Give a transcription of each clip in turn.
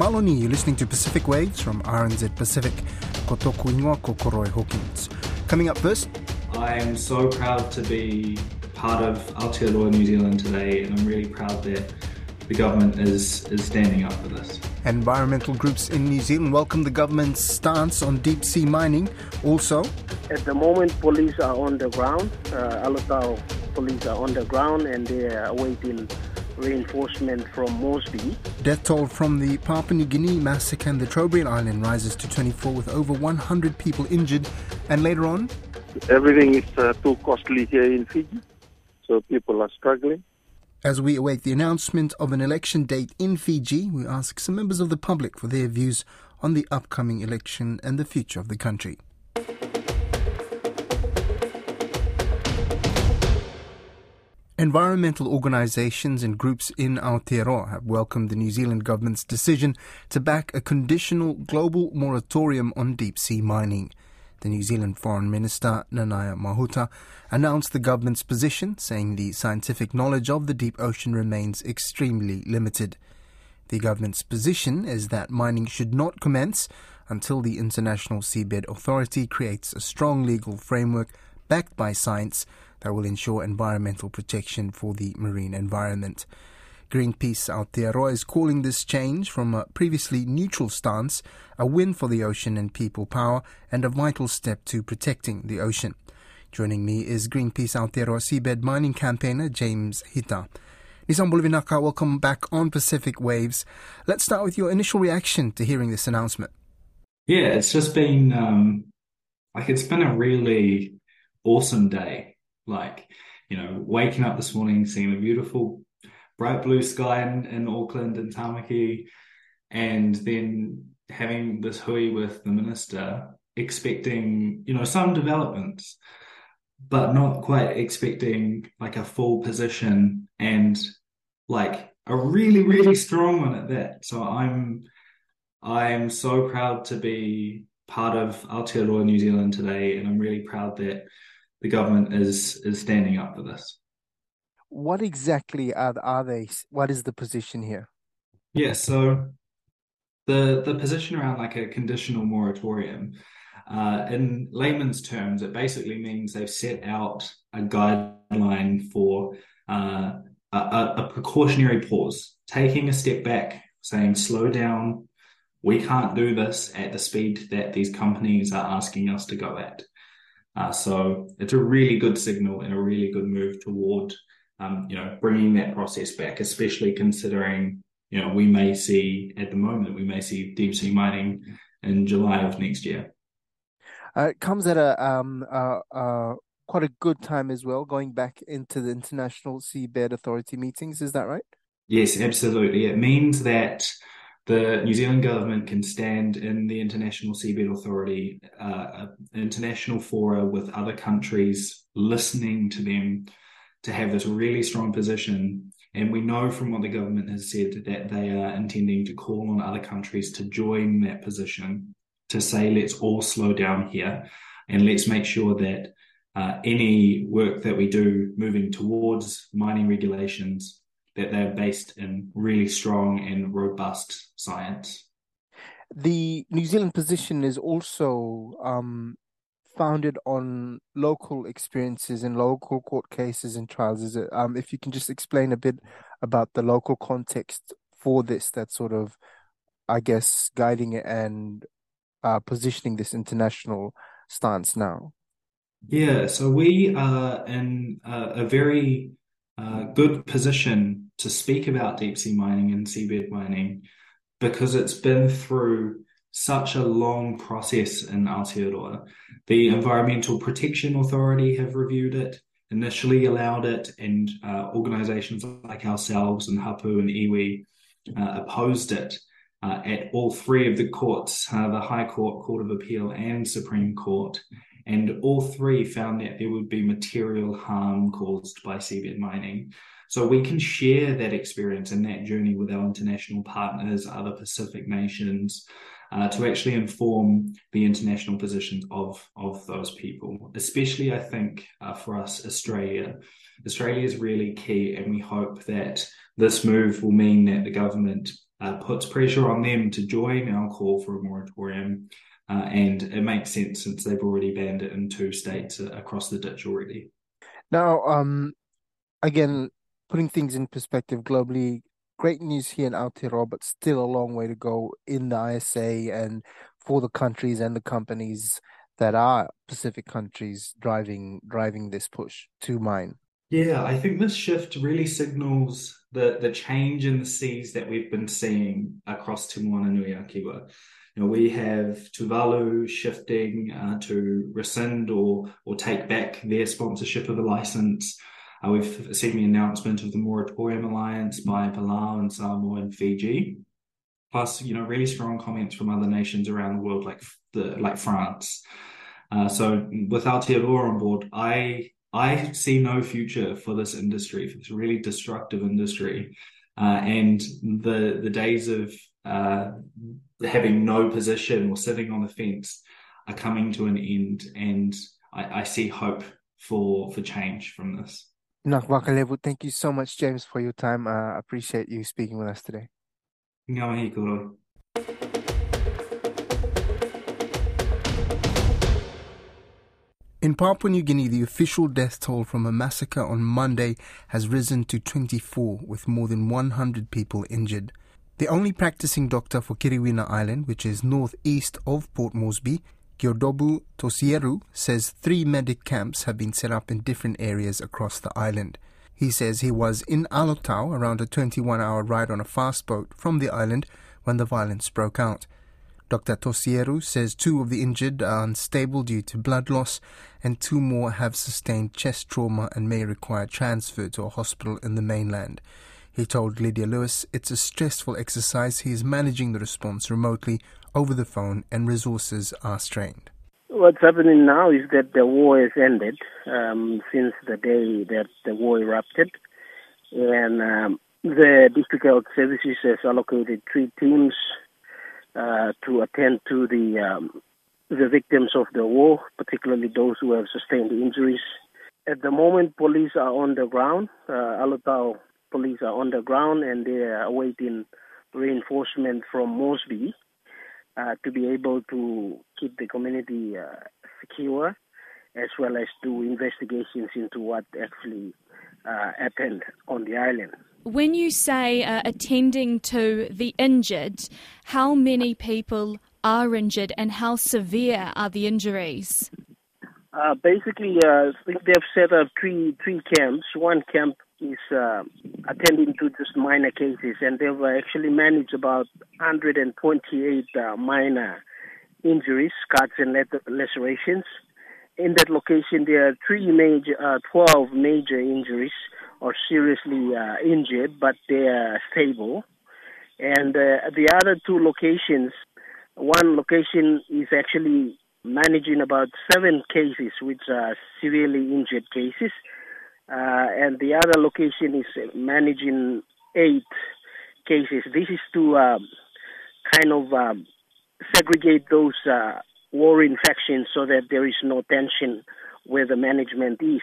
Maloni, you're listening to Pacific Waves from RNZ Pacific. Kotoku ingoa Ko Koroi Hawkins. Coming up first. I am so proud to be part of Aotearoa New Zealand today, and I'm really proud that the government is, is standing up for this. Environmental groups in New Zealand welcome the government's stance on deep sea mining. Also, at the moment, police are on the ground. Uh, Alotau police are on the ground and they are awaiting reinforcement from Moresby. Death toll from the Papua New Guinea massacre and the Trobriand Island rises to 24 with over 100 people injured. And later on, everything is uh, too costly here in Fiji, so people are struggling. As we await the announcement of an election date in Fiji, we ask some members of the public for their views on the upcoming election and the future of the country. Environmental organisations and groups in Aotearoa have welcomed the New Zealand government's decision to back a conditional global moratorium on deep sea mining. The New Zealand Foreign Minister, Nanaia Mahuta, announced the government's position, saying the scientific knowledge of the deep ocean remains extremely limited. The government's position is that mining should not commence until the International Seabed Authority creates a strong legal framework backed by science that will ensure environmental protection for the marine environment. Greenpeace Aotearoa is calling this change from a previously neutral stance a win for the ocean and people power and a vital step to protecting the ocean. Joining me is Greenpeace Aotearoa seabed mining campaigner James Hita. Nisan Bolivinaka, welcome back on Pacific Waves. Let's start with your initial reaction to hearing this announcement. Yeah, it's just been um, like it's been a really awesome day like, you know, waking up this morning, seeing a beautiful bright blue sky in, in Auckland and Tamaki, and then having this hui with the minister, expecting, you know, some developments, but not quite expecting like a full position and like a really, really strong one at that. So I'm I'm so proud to be part of Aotearoa New Zealand today, and I'm really proud that the government is is standing up for this. What exactly are are they? What is the position here? Yeah, so the the position around like a conditional moratorium, uh, in layman's terms, it basically means they've set out a guideline for uh, a, a precautionary pause, taking a step back, saying slow down. We can't do this at the speed that these companies are asking us to go at. Uh, so it's a really good signal and a really good move toward, um, you know, bringing that process back, especially considering, you know, we may see at the moment we may see deep sea mining in July of next year. Uh, it comes at a um, uh, uh, quite a good time as well, going back into the International Seabed Authority meetings. Is that right? Yes, absolutely. It means that the New Zealand government can stand in the International Seabed Authority, uh, international fora with other countries, listening to them to have this really strong position. And we know from what the government has said that they are intending to call on other countries to join that position to say, let's all slow down here and let's make sure that uh, any work that we do moving towards mining regulations that they're based in really strong and robust science. The New Zealand position is also um, founded on local experiences and local court cases and trials. Is it? Um, if you can just explain a bit about the local context for this, that sort of, I guess, guiding it and uh, positioning this international stance now. Yeah, so we are in a, a very good position to speak about deep sea mining and seabed mining because it's been through such a long process in Aotearoa. The Environmental Protection Authority have reviewed it, initially allowed it, and uh, organisations like ourselves and Hapu and Iwi uh, opposed it uh, at all three of the courts, the High Court, Court of Appeal and Supreme Court and all three found that there would be material harm caused by seabed mining. So we can share that experience and that journey with our international partners, other Pacific nations, uh, to actually inform the international positions of of those people. Especially, I think uh, for us, Australia. Australia is really key, and we hope that this move will mean that the government uh, puts pressure on them to join our call for a moratorium. Uh, and it makes sense since they've already banned it in two states across the ditch already. Now, um, again, putting things in perspective globally, great news here in Aotearoa, but still a long way to go in the ISA and for the countries and the companies that are Pacific countries driving driving this push to mine. Yeah, I think this shift really signals the the change in the seas that we've been seeing across Te Moana Nui. You know, we have Tuvalu shifting uh, to rescind or or take back their sponsorship of a license. Uh, we've seen the announcement of the Moratorium Alliance by Palau and Samoa and Fiji. Plus, you know, really strong comments from other nations around the world, like the like France. Uh, so, with Aotearoa on board, I I see no future for this industry, for this really destructive industry. Uh, and the the days of uh, having no position or sitting on the fence are coming to an end, and I, I see hope for for change from this. Nakmakalevu, thank you so much, James, for your time. I uh, appreciate you speaking with us today. Ngā In Papua New Guinea, the official death toll from a massacre on Monday has risen to 24, with more than 100 people injured. The only practicing doctor for Kiriwina Island, which is northeast of Port Moresby, Gyodobu Tosieru, says three medic camps have been set up in different areas across the island. He says he was in Alotau around a 21 hour ride on a fast boat from the island when the violence broke out. Dr. Tosieru says two of the injured are unstable due to blood loss, and two more have sustained chest trauma and may require transfer to a hospital in the mainland. He told Lydia Lewis it's a stressful exercise. He is managing the response remotely over the phone, and resources are strained. What's happening now is that the war has ended um, since the day that the war erupted, and um, the district health services has allocated three teams uh, to attend to the um, the victims of the war, particularly those who have sustained injuries. At the moment, police are on the ground. Uh, police are on the ground and they are awaiting reinforcement from Moresby uh, to be able to keep the community uh, secure as well as do investigations into what actually uh, happened on the island. When you say uh, attending to the injured, how many people are injured and how severe are the injuries? Uh, basically, uh, they've set up three three camps. One camp is uh, attending to just minor cases, and they've actually managed about 128 uh, minor injuries, cuts, and lacerations. In that location, there are three major, uh, 12 major injuries or seriously uh, injured, but they are stable. And uh, the other two locations, one location is actually managing about seven cases, which are severely injured cases, uh, and the other location is managing eight cases. This is to um, kind of um, segregate those uh, war infections so that there is no tension where the management is.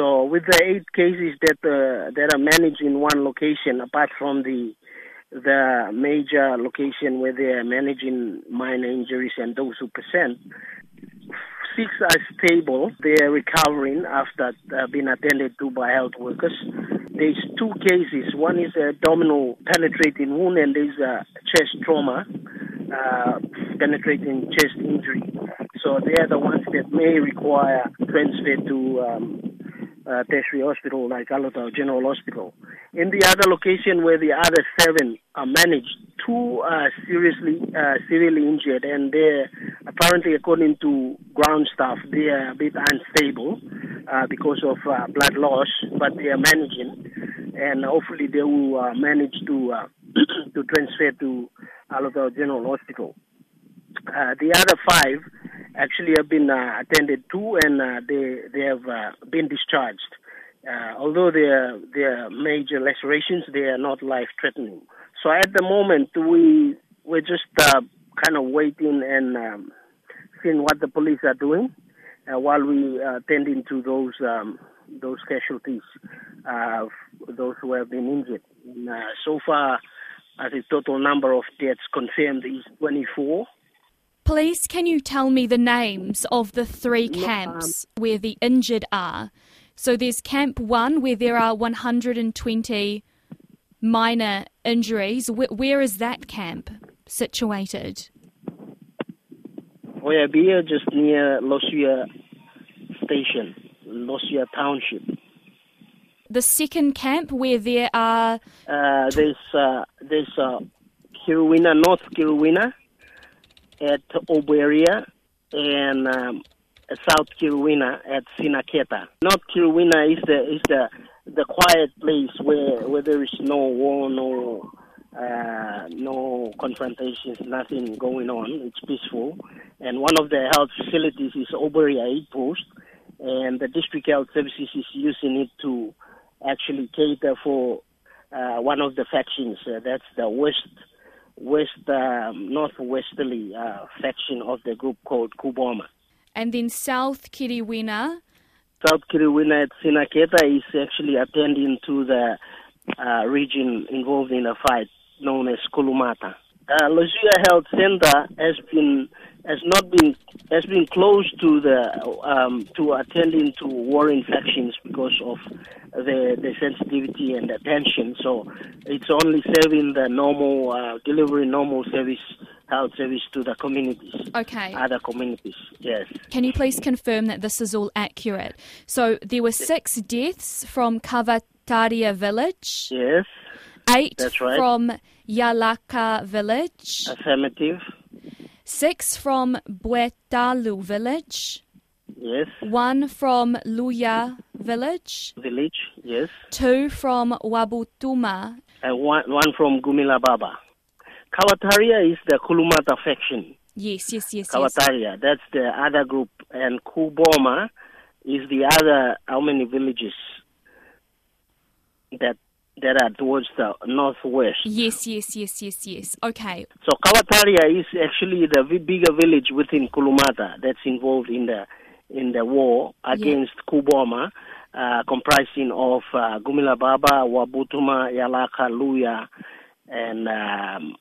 So with the eight cases that uh, that are managed in one location, apart from the the major location where they are managing minor injuries and those who present, six are stable. They are recovering after uh, being attended to by health workers. There's two cases. One is a abdominal penetrating wound, and there's a chest trauma, uh, penetrating chest injury. So they are the ones that may require transfer to um, uh, tertiary hospital like Alotau General Hospital. In the other location where the other seven are managed, two are seriously uh, severely injured, and they're apparently, according to ground staff, they are a bit unstable uh, because of uh, blood loss, but they are managing, and hopefully they will uh, manage to uh, to transfer to Alotau General Hospital. the other five actually have been uh, attended to and uh, they they have uh, been discharged. Uh, although they are they are major lacerations, they are not life threatening. So at the moment we we're just uh, kind of waiting and um, seeing what the police are doing uh, while we uh, tending to those um, those casualties, those who have been injured. And, so far, I think total number of deaths confirmed is 24. Please, can you tell me the names of the three camps where the injured are? So there's Camp 1 where there are 120 minor injuries. Wh- where is that camp situated? Hoyabia, just near Losia Station, Losia Township. The second camp where there are Uh, there's uh, there's uh, Kirwina, North Kirwina, at Oberia, and um, South Kirwina at Sinaketa. North Kirwina is the is the the quiet place where where there is no war, no uh, no confrontations, nothing going on. It's peaceful, and one of the health facilities is Oberia Aid Post, and the district health services is using it to actually cater for uh, one of the factions. Uh, that's the west west um, northwesterly uh, faction of the group called Kuboma. and then South Kiriwina. South Kiriwina at Sinaketa is actually attending to the uh, region involved in a fight known as Kulumata. Uh, Lozia Health Center has been has not been has been closed to the um, to attending to war infections because of the the sensitivity and attention. So it's only serving the normal uh, delivering normal service health service to the communities, Okay. other communities. Yes. Can you please confirm that this is all accurate? So there were six deaths from Kavataria village, Yes. eight That's right. from Yalaka village, Affirmative. Six from Buetalu village, Yes. one from Luya village, Village. Yes. two from Wabutuma, And one, one from Gumila Baba. Kawataria is the Kulumata faction. yes, yes, yes, yes, Kawataria. That's the other group. And Kuboma is the other, how many villages that that are towards the northwest. yes, yes, yes, yes, yes. Okay, So Kawataria is actually the bigger village within Kulumata that's involved in the in the war against Kuboma, uh, comprising of uh, Gumila Baba, Wabutuma, Yalaka, Luya, and um,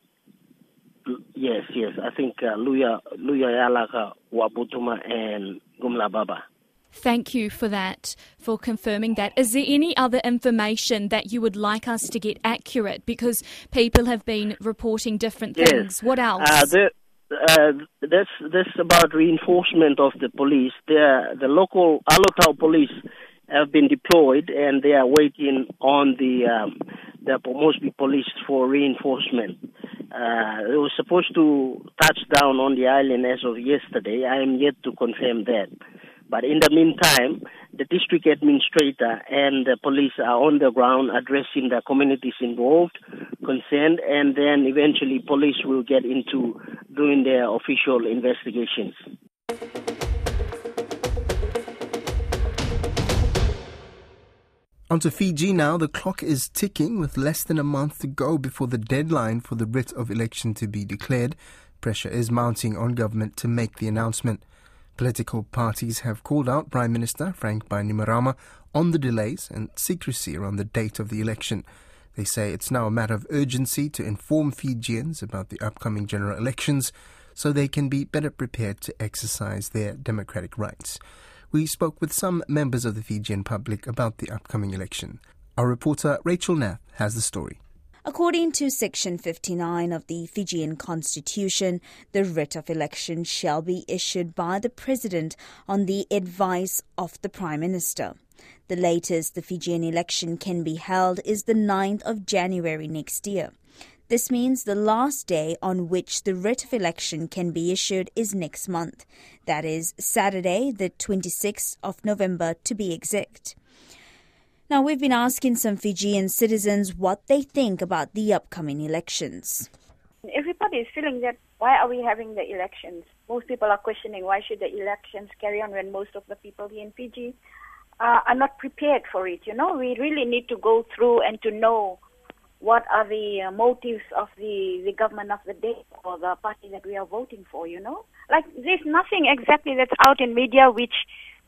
yes, yes, I think uh, Luya, Luya, Yalaka, Wabutuma, and Gumila Baba. Thank you for that, for confirming that. Is there any other information that you would like us to get accurate? Because people have been reporting different Yes. things. What else? Uh, the, uh, that's that's about reinforcement of the police. The the local Alotau police have been deployed, and they are waiting on the um, the Mosby police for reinforcement. Uh, they were supposed to touch down on the island as of yesterday. I am yet to confirm that. But in the meantime, the district administrator and the police are on the ground addressing the communities involved, concerned, and then eventually police will get into doing their official investigations. On to Fiji now. The clock is ticking with less than a month to go before the deadline for the writ of election to be declared. Pressure is mounting on government to make the announcement. Political parties have called out Prime Minister Frank Bainimarama on the delays and secrecy around the date of the election. They say it's now a matter of urgency to inform Fijians about the upcoming general elections so they can be better prepared to exercise their democratic rights. We spoke with some members of the Fijian public about the upcoming election. Our reporter Rachel Nath has the story. According to Section 59 of the Fijian Constitution, the writ of election shall be issued by the President on the advice of the Prime Minister. The latest the Fijian election can be held is the 9th of January next year. This means the last day on which the writ of election can be issued is next month. That is Saturday, the 26th of November to be exact. Now, we've been asking some Fijian citizens what they think about the upcoming elections. Everybody is feeling that why are we having the elections? Most people are questioning why should the elections carry on when most of the people here in Fiji uh, are not prepared for it. You know, we really need to go through and to know what are the uh, motives of the, the government of the day or the party that we are voting for, you know? Like, there's nothing exactly that's out in media which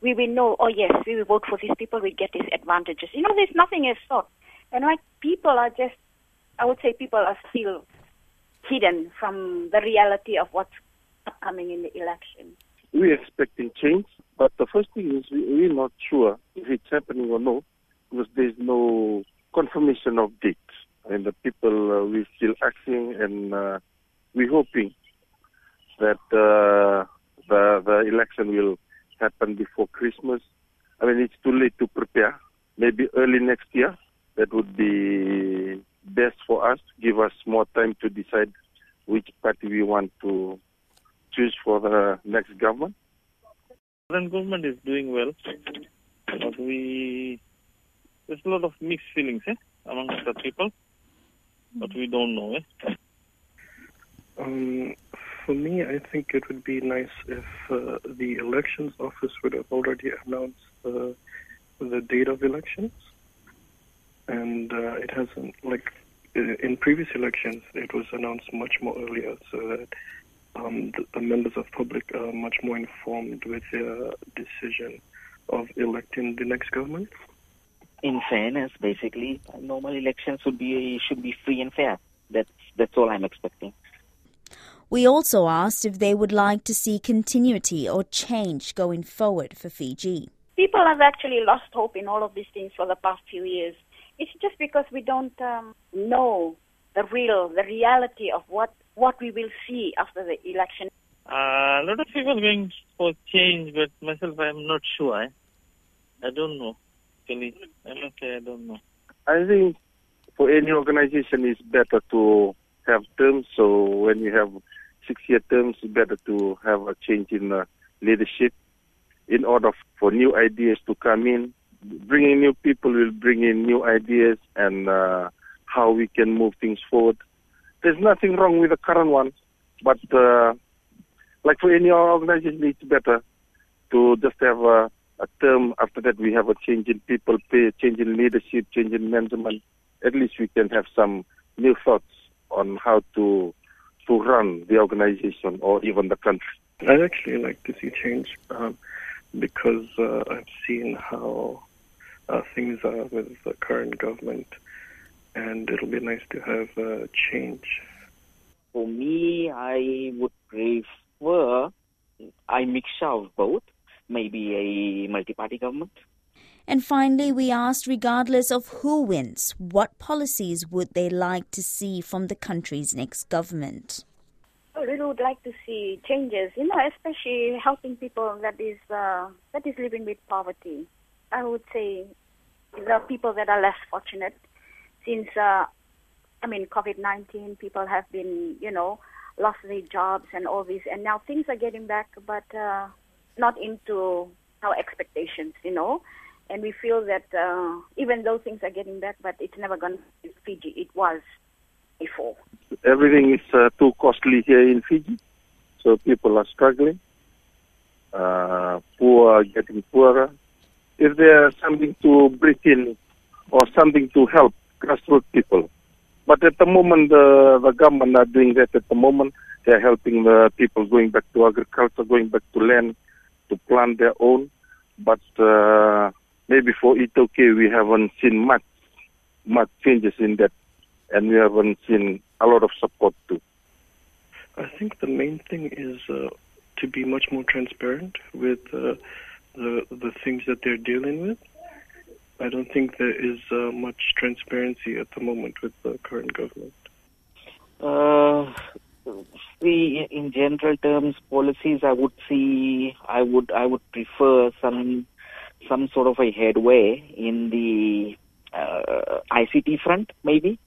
we will know, oh yes, we will vote for these people, we get these advantages. You know, there's nothing as. And like people are just, I would say people are still hidden from the reality of what's upcoming in the election. We're expecting change, but the first thing is we, we're not sure if it's happening or not because there's no confirmation of dates. And the people, uh, we're still asking and uh, we're hoping that uh, the, the election will happen before Christmas. I mean, it's too late to prepare. Maybe early next year, that would be best for us, give us more time to decide which party we want to choose for the next government. The current government is doing well, but we there's a lot of mixed feelings eh, amongst the people, but we don't know. Eh? Um, for me, I think it would be nice if uh, the elections office would have already announced uh, the date of elections, and uh, it hasn't. Like in previous elections, it was announced much more earlier, so that um, the, the, members of public are much more informed with their decision of electing the next government. In fairness, basically, normal elections should be should be free and fair. That's that's all I'm expecting. We also asked if they would like to see continuity or change going forward for Fiji. People have actually lost hope in all of these things for the past few years. It's just because we don't um, know the real, the reality of what, what we will see after the election. Uh, a lot of people going for change, but myself, I'm not sure. Eh? I don't know. Actually, I'm okay, I don't know. I think for any organization, it's better to have terms. So when you have six-year terms, it's better to have a change in uh, leadership in order for new ideas to come in. Bringing new people will bring in new ideas and uh, how we can move things forward. There's nothing wrong with the current one, but uh, like for any organization, it's better to just have a, a term. After that, we have a change in people, change in leadership, change in management. At least we can have some new thoughts on how to to run the organization or even the country. I'd actually like to see change um, because uh, I've seen how uh, things are with the current government, and it'll be nice to have uh, change. For me, I would prefer a mixture of both, maybe a multi-party government. And finally, we asked, regardless of who wins, what policies would they like to see from the country's next government? I really would like to see changes, you know, especially helping people that is uh, that is living with poverty. I would say the people that are less fortunate, since uh, I mean COVID nineteen, people have been, you know, lost their jobs and all this, and now things are getting back, but uh, not into our expectations, you know and we feel that uh, even though things are getting back, but it's never going to be Fiji. It was before. Everything is uh, too costly here in Fiji, so people are struggling. Uh, poor are getting poorer. If there's something to bring in or something to help grassroots people, but at the moment the the government are doing that. At the moment, they're helping the people going back to agriculture, going back to land to plant their own. But uh, maybe for iTaukei, we haven't seen much, much changes in that, and we haven't seen a lot of support too. I think the main thing is uh, to be much more transparent with uh, the the things that they're dealing with. I don't think there is uh, much transparency at the moment with the current government. Uh, see, in general terms, policies I would see, I would I would prefer some some sort of a headway in the uh, ICT front, maybe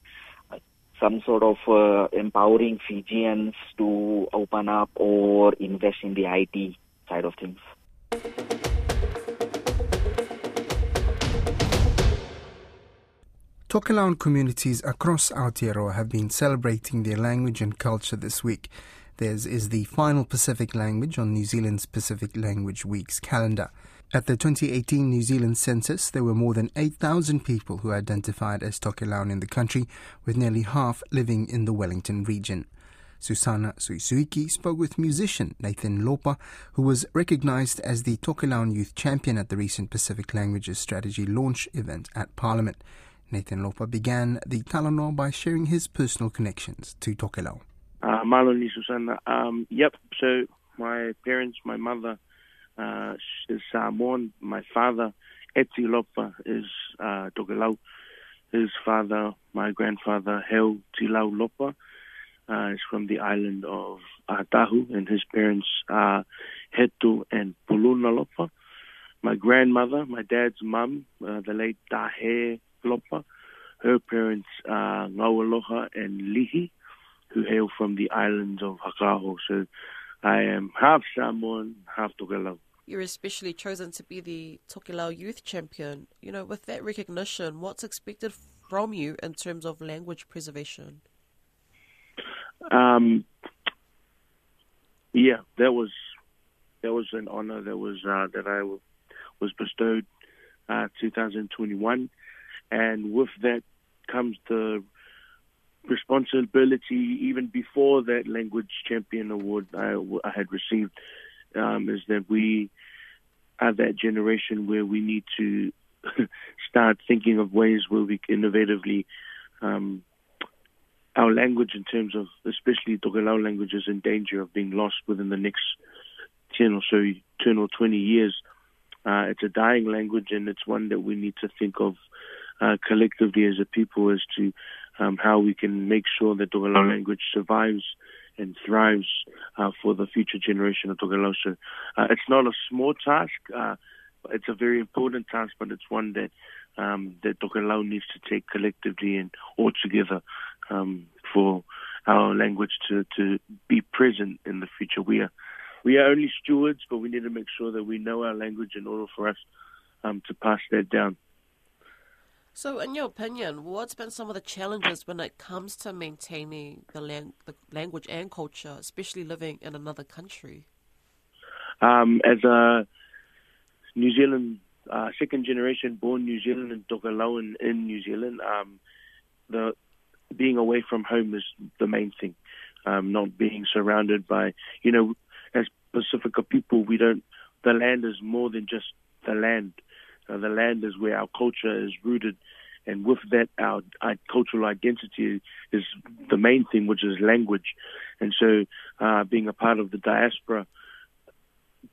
some sort of uh, empowering Fijians to open up or invest in the IT side of things. Tokelau communities across Aotearoa have been celebrating their language and culture this week. Theirs is the final Pacific language on New Zealand's Pacific Language Week's calendar. At the 2018 New Zealand census, there were more than 8,000 people who identified as Tokelauan in the country, with nearly half living in the Wellington region. Susana Suisuiki spoke with musician Nathan Lopa, who was recognized as the Tokelauan Youth Champion at the recent Pacific Languages Strategy launch event at Parliament. Nathan Lopa began the Talanoa by sharing his personal connections to Tokelau. Uh, Maloni Susanna. Um, yep, so my parents, my mother uh, is Samoan. My father, Eti Lopa, is uh. His father, my grandfather, Hel Tilau Lopa, uh, is from the island of Atahu, and his parents are Hetu and Puluna Lopa. My grandmother, my dad's mum, uh, the late Tahe Lopa, her parents are Ngaualoha and Lihi, who hail from the islands of Hakaho. So I am half Samoan, half Tokelau. You're especially chosen to be the Tokelau Youth Champion. You know, with that recognition, what's expected from you in terms of language preservation? Um, yeah, that was that was an honor that was uh, that I was bestowed uh, 2021, and with that comes the responsibility. Even before that language champion award I, I had received, um, is that we are that generation where we need to start thinking of ways where we innovatively um, our language in terms of especially Tokelau language is in danger of being lost within the next 10 or so 10 or 20 years. Uh, it's a dying language and it's one that we need to think of uh, collectively as a people as to um, how we can make sure that Tokelau language survives and thrives uh, for the future generation of Tokelau. So uh, it's not a small task. Uh, it's a very important task, but it's one that um, that Tokelau needs to take collectively and all together um, for our language to, to be present in the future. We are we are only stewards, but we need to make sure that we know our language in order for us um, to pass that down. So, in your opinion, what's been some of the challenges when it comes to maintaining the, lang- the language and culture, especially living in another country? Um, as a New Zealand uh, second generation born New Zealand and Tokelauan in New Zealand, um, the being away from home is the main thing. Um, not being surrounded by, you know, as Pacifica people, we don't. The land is more than just the land. Uh, the land is where our culture is rooted, and with that, our, our, cultural identity is the main thing, which is language. And so, uh, being a part of the diaspora,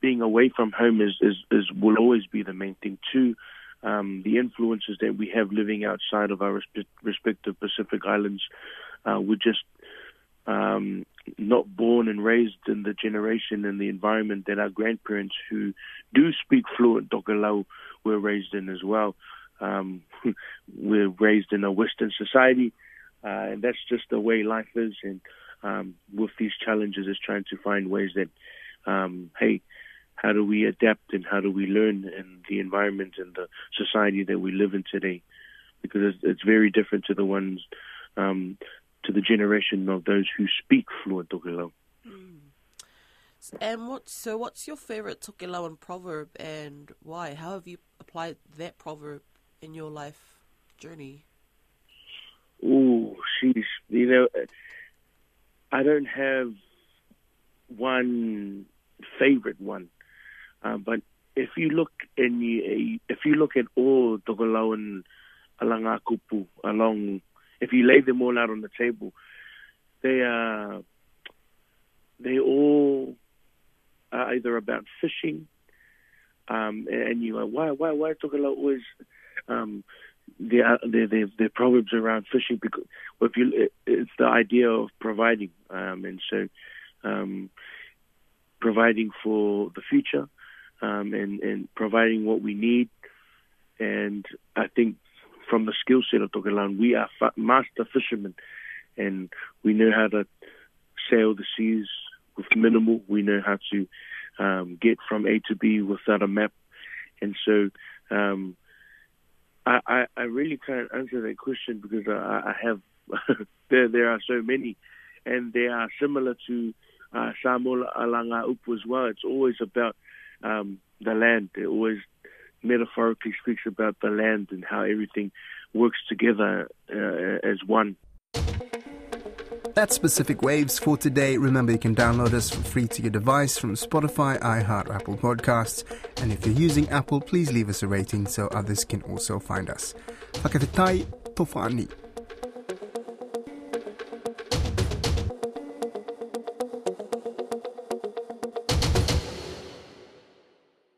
being away from home is, is, is will always be the main thing. Too, um, the influences that we have living outside of our respective Pacific islands. Uh, we're just um, not born and raised in the generation and the environment that our grandparents who do speak fluent Tokelau were raised in as well. Um, we're raised in a Western society, uh, and that's just the way life is. And um, with these challenges, is trying to find ways that, um, hey, how do we adapt and how do we learn in the environment and the society that we live in today? Because it's, it's very different to the ones, um, to the generation of those who speak fluent Tokelau. Mm. And what? So, what's your favorite Tokelauan proverb, and why? How have you applied that proverb in your life journey? Oh, she's you know, I don't have one favorite one. Uh, but if you look in the, if you look at all Tokelauan alanga kupu along, if you lay them all out on the table, they are they all are either about fishing, um, and you are why why why Tokelau always um, their, their their their proverbs around fishing because if you it's the idea of providing, um, and so um, providing for the future um, and, and providing what we need. And I think from the skill set of Tokelau, we are master fishermen and we know how to sail the seas with minimal. We know how to um, get from A to B without a map. And so um, I, I, I really can't answer that question because I, I have there there are so many, and they are similar to uh, Samoan Alanga Upu as well. It's always about um, the land. It always metaphorically speaks about the land and how everything works together uh, as one. That's Pacific Waves for today. Remember, you can download us for free to your device from Spotify, iHeart, Apple Podcasts. And if you're using Apple, please leave us a rating so others can also find us. Whakawhitai, Tofani.